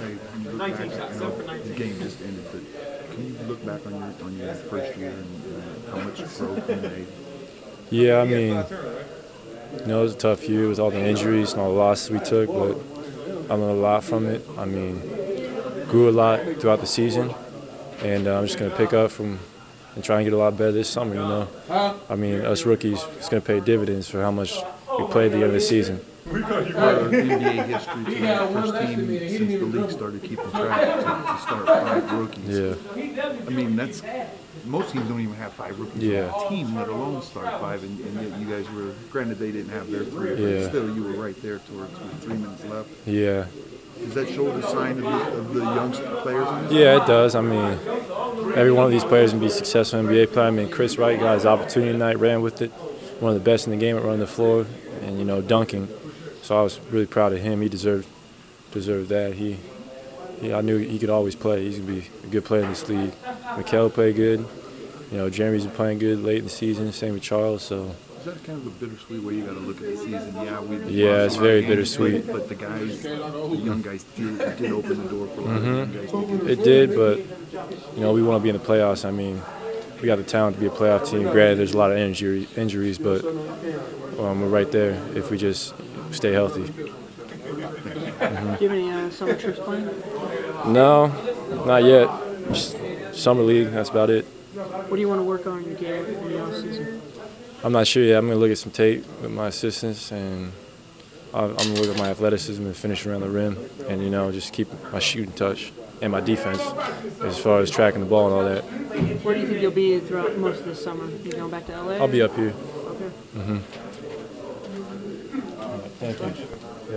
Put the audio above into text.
Hey, when you look back, you know, the game just ended, but can you look back on your on your first year and, and how much growth you made? Yeah, I mean, you know, it was a tough year with all the injuries and all the losses we took, but I learned a lot from it. I mean, grew a lot throughout the season, and uh, I'm just going to pick up from and try and get a lot better this summer, you know. I mean, us rookies, it's going to pay dividends for how much we played at the end of the season. For NBA history, to the first team since the league started keeping track to, to start five rookies. Yeah. I mean, that's most teams don't even have five rookies Yeah. on a team, let alone start five. And, and yet you guys were granted they didn't have their three, but Yeah. still you were right there towards with three minutes left. Yeah. Does that show the sign of the, of the young players? In this? Yeah, it does. I mean, every one of these players can be a successful NBA player. I mean, Chris Wright got his opportunity tonight, ran with it. One of the best in the game at running the floor and, you know, dunking. So I was really proud of him. He deserved deserved that. He, he I knew he could always play. He's going to be a good player in this league. Mickell played good. You know, Jeremy's been playing good late in the season. Same with Charles. So, Is that kind of a bittersweet way you got to look at the season? Yeah, we Yeah, it's very bittersweet. But, but the guys, the young guys, did, did open the door for a lot of young guys. it did, but, you know, we want to be in the playoffs. I mean, we got the talent to be a playoff team. Granted, there's a lot of injury, injuries, but um, we're right there if we just stay healthy. Do you have any uh, summer trips planned? No, not yet. Just summer league, that's about it. What do you want to work on in your game in the offseason? I'm not sure yet. I'm going to look at some tape with my assistants, and I'm going to look at my athleticism and finish around the rim, and, you know, just keep my shooting touch and my defense as far as tracking the ball and all that. Where do you think you'll be throughout most of this summer? You going back to LA? I'll be up here. Okay. Thank you.